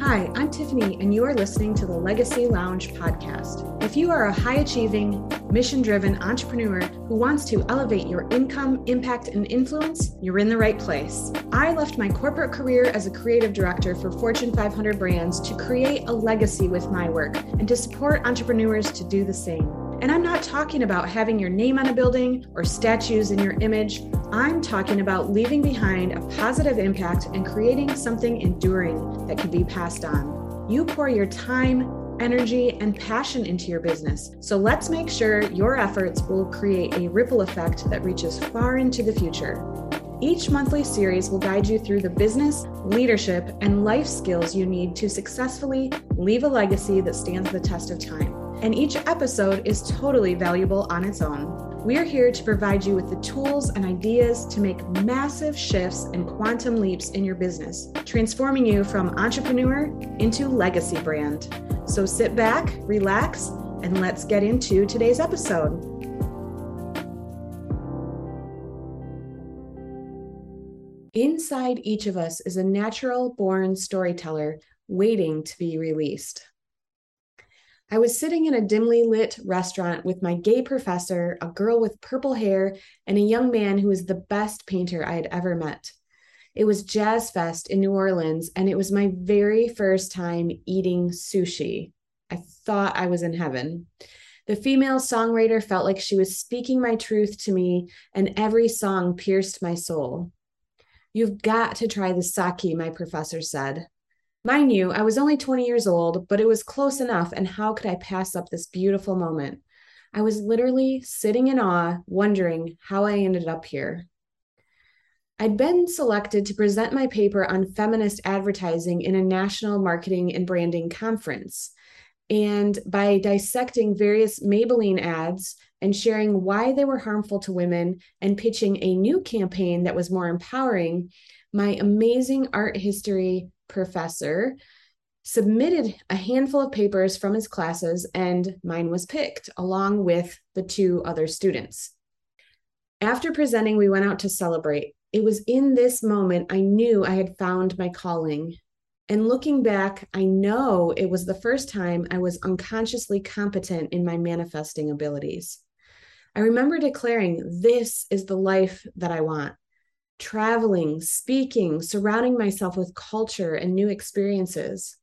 Hi, I'm Tiffany, and you are listening to the Legacy Lounge podcast. If you are a high achieving, mission driven entrepreneur who wants to elevate your income, impact, and influence, you're in the right place. I left my corporate career as a creative director for Fortune 500 brands to create a legacy with my work and to support entrepreneurs to do the same. And I'm not talking about having your name on a building or statues in your image. I'm talking about leaving behind a positive impact and creating something enduring that can be passed on. You pour your time, energy, and passion into your business. So let's make sure your efforts will create a ripple effect that reaches far into the future. Each monthly series will guide you through the business, leadership, and life skills you need to successfully leave a legacy that stands the test of time and each episode is totally valuable on its own. We are here to provide you with the tools and ideas to make massive shifts and quantum leaps in your business, transforming you from entrepreneur into legacy brand. So sit back, relax, and let's get into today's episode. Inside each of us is a natural born storyteller waiting to be released. I was sitting in a dimly lit restaurant with my gay professor, a girl with purple hair, and a young man who was the best painter I had ever met. It was Jazz Fest in New Orleans, and it was my very first time eating sushi. I thought I was in heaven. The female songwriter felt like she was speaking my truth to me, and every song pierced my soul. You've got to try the sake, my professor said. Mind you, I was only 20 years old, but it was close enough, and how could I pass up this beautiful moment? I was literally sitting in awe, wondering how I ended up here. I'd been selected to present my paper on feminist advertising in a national marketing and branding conference. And by dissecting various Maybelline ads and sharing why they were harmful to women and pitching a new campaign that was more empowering, my amazing art history professor submitted a handful of papers from his classes, and mine was picked along with the two other students. After presenting, we went out to celebrate. It was in this moment I knew I had found my calling. And looking back, I know it was the first time I was unconsciously competent in my manifesting abilities. I remember declaring, This is the life that I want traveling, speaking, surrounding myself with culture and new experiences.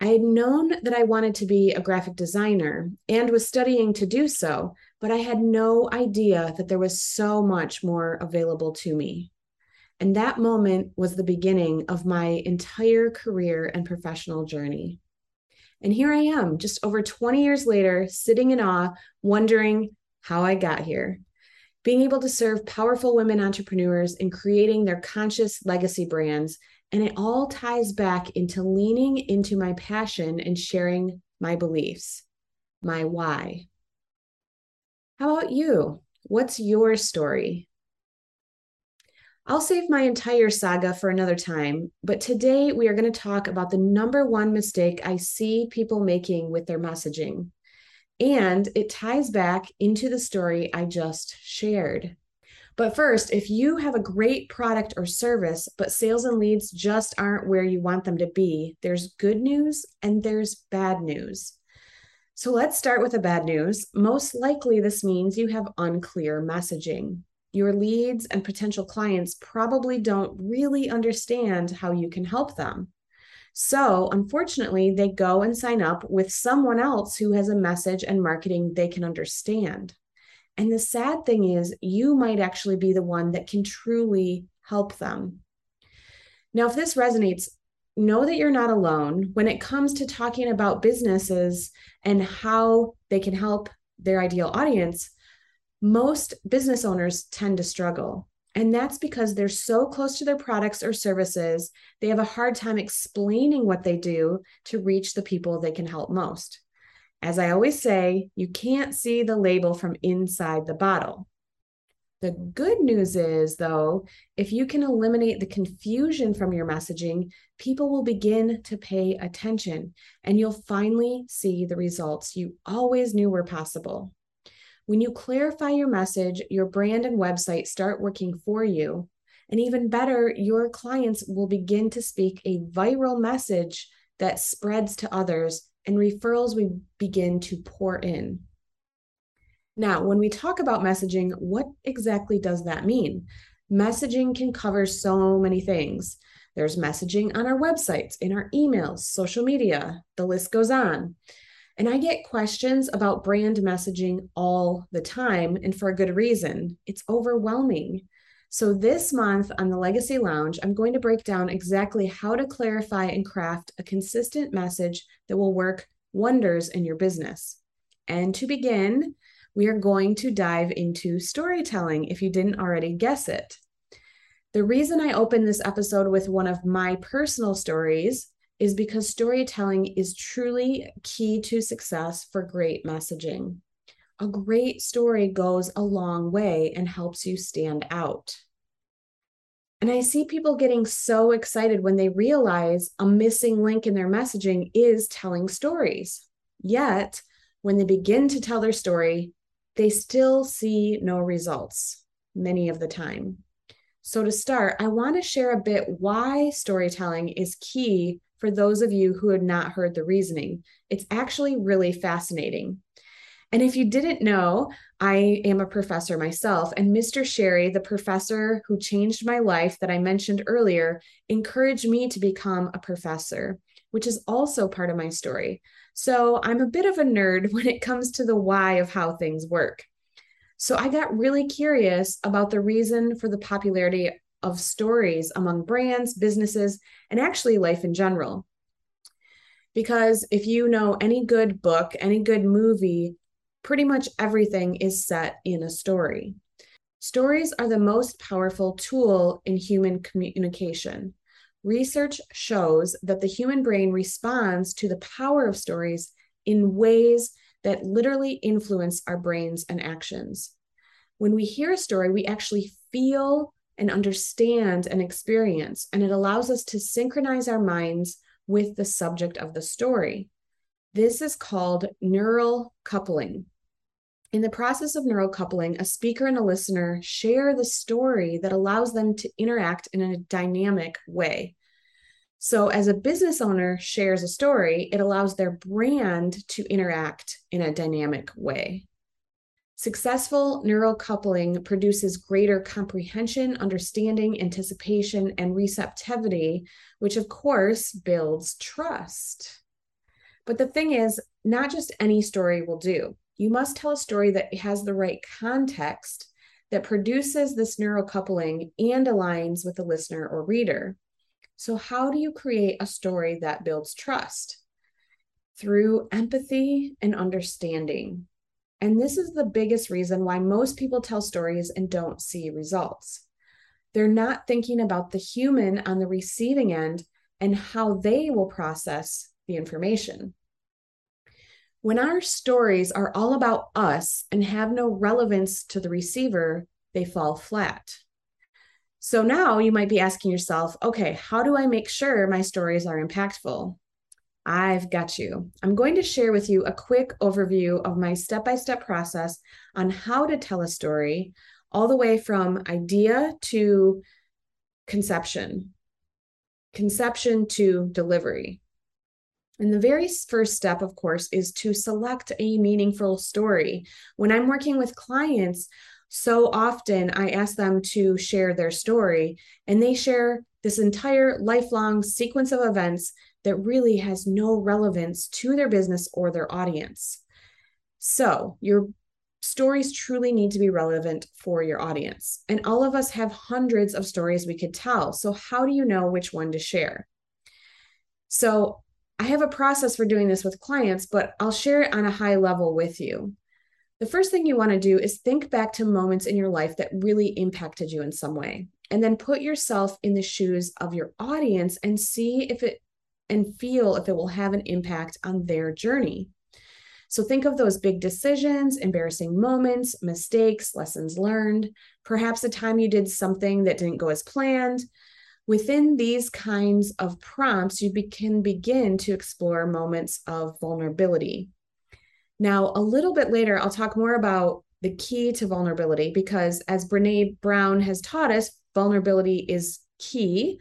I had known that I wanted to be a graphic designer and was studying to do so, but I had no idea that there was so much more available to me. And that moment was the beginning of my entire career and professional journey. And here I am, just over 20 years later, sitting in awe, wondering how I got here being able to serve powerful women entrepreneurs in creating their conscious legacy brands. And it all ties back into leaning into my passion and sharing my beliefs, my why. How about you? What's your story? I'll save my entire saga for another time, but today we are going to talk about the number one mistake I see people making with their messaging. And it ties back into the story I just shared. But first, if you have a great product or service, but sales and leads just aren't where you want them to be, there's good news and there's bad news. So let's start with the bad news. Most likely, this means you have unclear messaging. Your leads and potential clients probably don't really understand how you can help them. So, unfortunately, they go and sign up with someone else who has a message and marketing they can understand. And the sad thing is, you might actually be the one that can truly help them. Now, if this resonates, know that you're not alone when it comes to talking about businesses and how they can help their ideal audience. Most business owners tend to struggle. And that's because they're so close to their products or services, they have a hard time explaining what they do to reach the people they can help most. As I always say, you can't see the label from inside the bottle. The good news is, though, if you can eliminate the confusion from your messaging, people will begin to pay attention and you'll finally see the results you always knew were possible. When you clarify your message, your brand and website start working for you, And even better, your clients will begin to speak a viral message that spreads to others and referrals will begin to pour in. Now, when we talk about messaging, what exactly does that mean? Messaging can cover so many things. There's messaging on our websites, in our emails, social media, the list goes on. And I get questions about brand messaging all the time, and for a good reason. It's overwhelming. So, this month on the Legacy Lounge, I'm going to break down exactly how to clarify and craft a consistent message that will work wonders in your business. And to begin, we are going to dive into storytelling if you didn't already guess it. The reason I opened this episode with one of my personal stories is because storytelling is truly key to success for great messaging. A great story goes a long way and helps you stand out. And I see people getting so excited when they realize a missing link in their messaging is telling stories. Yet, when they begin to tell their story, they still see no results many of the time. So, to start, I want to share a bit why storytelling is key for those of you who had not heard the reasoning. It's actually really fascinating. And if you didn't know, I am a professor myself, and Mr. Sherry, the professor who changed my life that I mentioned earlier, encouraged me to become a professor, which is also part of my story. So I'm a bit of a nerd when it comes to the why of how things work. So I got really curious about the reason for the popularity of stories among brands, businesses, and actually life in general. Because if you know any good book, any good movie, pretty much everything is set in a story. Stories are the most powerful tool in human communication. Research shows that the human brain responds to the power of stories in ways that literally influence our brains and actions. When we hear a story, we actually feel and understand and experience, and it allows us to synchronize our minds with the subject of the story. This is called neural coupling. In the process of neural coupling, a speaker and a listener share the story that allows them to interact in a dynamic way. So, as a business owner shares a story, it allows their brand to interact in a dynamic way. Successful neural coupling produces greater comprehension, understanding, anticipation, and receptivity, which of course builds trust. But the thing is, not just any story will do you must tell a story that has the right context that produces this neural coupling and aligns with the listener or reader. So, how do you create a story that builds trust? Through empathy and understanding. And this is the biggest reason why most people tell stories and don't see results. They're not thinking about the human on the receiving end and how they will process the information. When our stories are all about us and have no relevance to the receiver, they fall flat. So now you might be asking yourself, okay, how do I make sure my stories are impactful? I've got you. I'm going to share with you a quick overview of my step by step process on how to tell a story, all the way from idea to conception, conception to delivery. And the very first step, of course, is to select a meaningful story. When I'm working with clients, so often I ask them to share their story, and they share this entire lifelong sequence of events that really has no relevance to their business or their audience. So, your stories truly need to be relevant for your audience. And all of us have hundreds of stories we could tell. So, how do you know which one to share? So, I have a process for doing this with clients, but I'll share it on a high level with you. The first thing you want to do is think back to moments in your life that really impacted you in some way, and then put yourself in the shoes of your audience and see if it and feel if it will have an impact on their journey. So think of those big decisions, embarrassing moments, mistakes, lessons learned, perhaps a time you did something that didn't go as planned, Within these kinds of prompts, you be- can begin to explore moments of vulnerability. Now, a little bit later, I'll talk more about the key to vulnerability because, as Brene Brown has taught us, vulnerability is key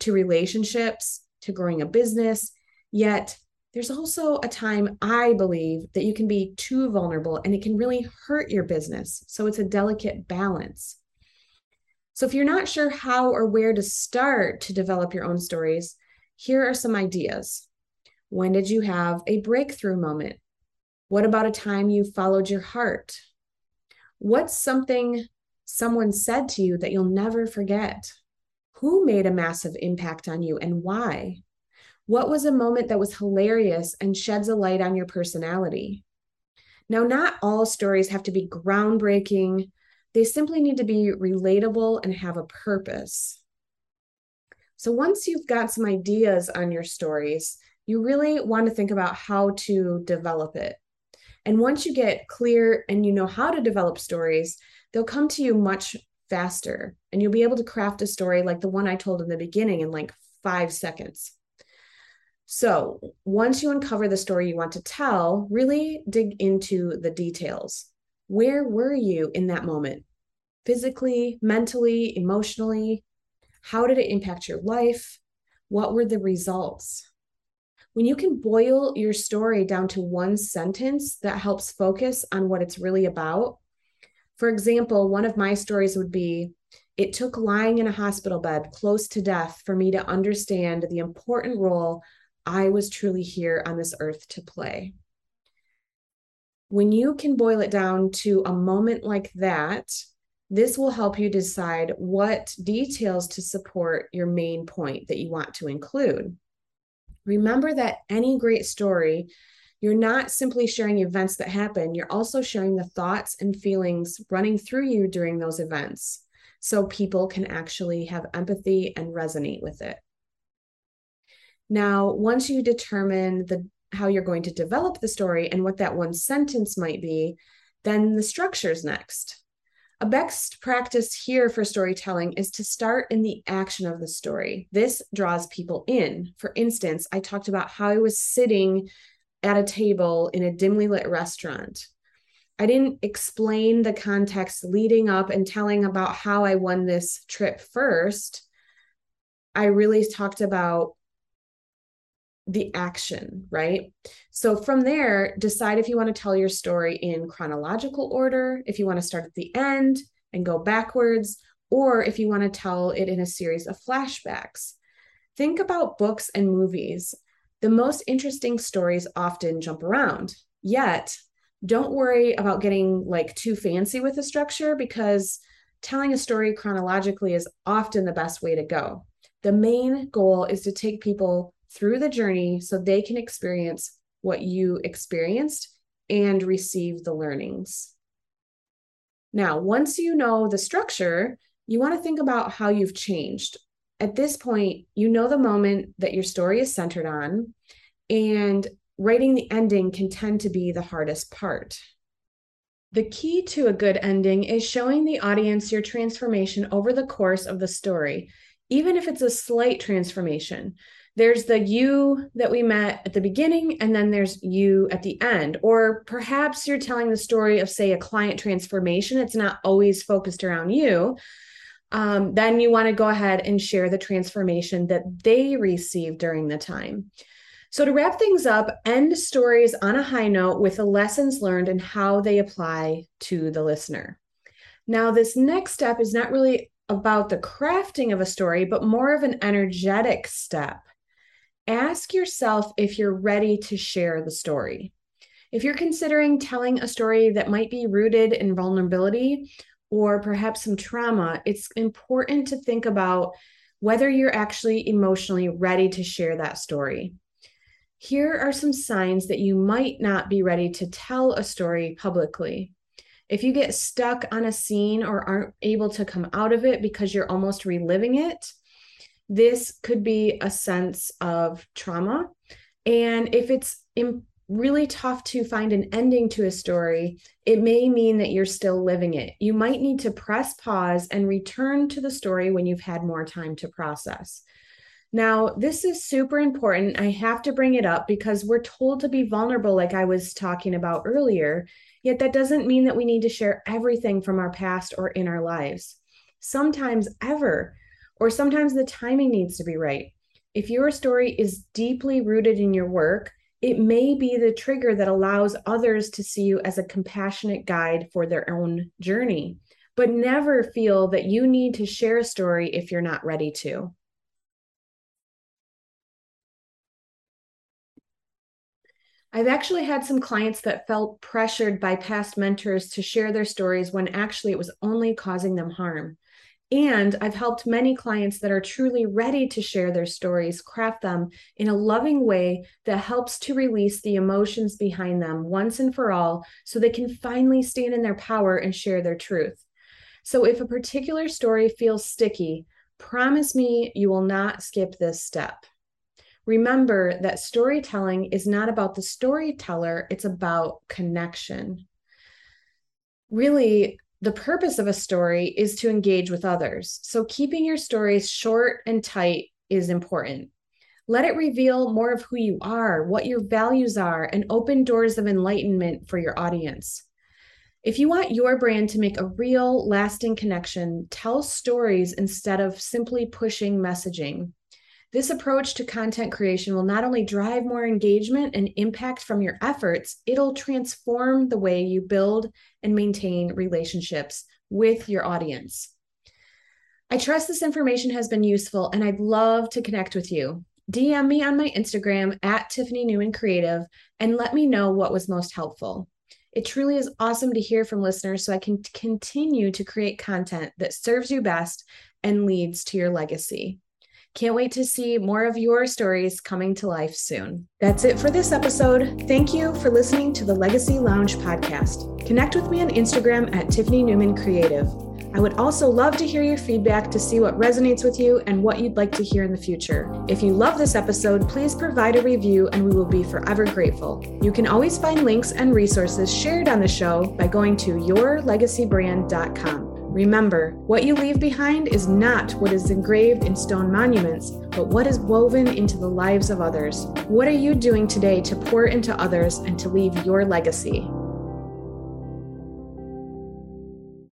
to relationships, to growing a business. Yet, there's also a time I believe that you can be too vulnerable and it can really hurt your business. So, it's a delicate balance. So, if you're not sure how or where to start to develop your own stories, here are some ideas. When did you have a breakthrough moment? What about a time you followed your heart? What's something someone said to you that you'll never forget? Who made a massive impact on you and why? What was a moment that was hilarious and sheds a light on your personality? Now, not all stories have to be groundbreaking, they simply need to be relatable and have a purpose. So, once you've got some ideas on your stories, you really want to think about how to develop it. And once you get clear and you know how to develop stories, they'll come to you much faster and you'll be able to craft a story like the one I told in the beginning in like five seconds. So, once you uncover the story you want to tell, really dig into the details. Where were you in that moment? Physically, mentally, emotionally? How did it impact your life? What were the results? When you can boil your story down to one sentence that helps focus on what it's really about. For example, one of my stories would be It took lying in a hospital bed close to death for me to understand the important role I was truly here on this earth to play. When you can boil it down to a moment like that, this will help you decide what details to support your main point that you want to include. Remember that any great story, you're not simply sharing events that happen, you're also sharing the thoughts and feelings running through you during those events so people can actually have empathy and resonate with it. Now, once you determine the how you're going to develop the story and what that one sentence might be, then the structure's next. A best practice here for storytelling is to start in the action of the story. This draws people in. For instance, I talked about how I was sitting at a table in a dimly lit restaurant. I didn't explain the context leading up and telling about how I won this trip first. I really talked about the action, right? So from there, decide if you want to tell your story in chronological order, if you want to start at the end and go backwards, or if you want to tell it in a series of flashbacks. Think about books and movies. The most interesting stories often jump around. Yet, don't worry about getting like too fancy with the structure because telling a story chronologically is often the best way to go. The main goal is to take people through the journey so they can experience what you experienced and receive the learnings. Now, once you know the structure, you want to think about how you've changed. At this point, you know the moment that your story is centered on, and writing the ending can tend to be the hardest part. The key to a good ending is showing the audience your transformation over the course of the story, even if it's a slight transformation. There's the you that we met at the beginning and then there's you at the end. Or perhaps you're telling the story of say a client transformation. It's not always focused around you um, then you want to go ahead and share the transformation that they received during the time. So to wrap things up end stories on a high note with the lessons learned and how they apply to the listener. Now this next step is not really about the crafting of a story, but more of an energetic step. Ask yourself if you're ready to share the story. If you're considering telling a story that might be rooted in vulnerability or perhaps some trauma, it's important to think about whether you're actually emotionally ready to share that story. Here are some signs that you might not be ready to tell a story publicly. If you get stuck on a scene or aren't able to come out of it because you're almost reliving it, this could be a sense of trauma. And if it's really tough to find an ending to a story, it may mean that you're still living it. You might need to press pause and return to the story when you've had more time to process. Now, this is super important. I have to bring it up because we're told to be vulnerable, like I was talking about earlier. Yet that doesn't mean that we need to share everything from our past or in our lives. sometimes ever, or sometimes the timing needs to be right. If your story is deeply rooted in your work, it may be the trigger that allows others to see you as a compassionate guide for their own journey. But never feel that you need to share a story if you're not ready to. I've actually had some clients that felt pressured by past mentors to share their stories when actually it was only causing them harm. And I've helped many clients that are truly ready to share their stories craft them in a loving way that helps to release the emotions behind them once and for all so they can finally stand in their power and share their truth. So if a particular story feels sticky, promise me you will not skip this step. Remember that storytelling is not about the storyteller, it's about connection. Really, the purpose of a story is to engage with others. So, keeping your stories short and tight is important. Let it reveal more of who you are, what your values are, and open doors of enlightenment for your audience. If you want your brand to make a real, lasting connection, tell stories instead of simply pushing messaging. This approach to content creation will not only drive more engagement and impact from your efforts, it'll transform the way you build and maintain relationships with your audience. I trust this information has been useful and I'd love to connect with you. DM me on my Instagram at Tiffany Neuman Creative and let me know what was most helpful. It truly is awesome to hear from listeners so I can continue to create content that serves you best and leads to your legacy. Can't wait to see more of your stories coming to life soon. That's it for this episode. Thank you for listening to the Legacy Lounge podcast. Connect with me on Instagram at Tiffany Neuman Creative. I would also love to hear your feedback to see what resonates with you and what you'd like to hear in the future. If you love this episode, please provide a review and we will be forever grateful. You can always find links and resources shared on the show by going to yourlegacybrand.com. Remember, what you leave behind is not what is engraved in stone monuments, but what is woven into the lives of others. What are you doing today to pour into others and to leave your legacy?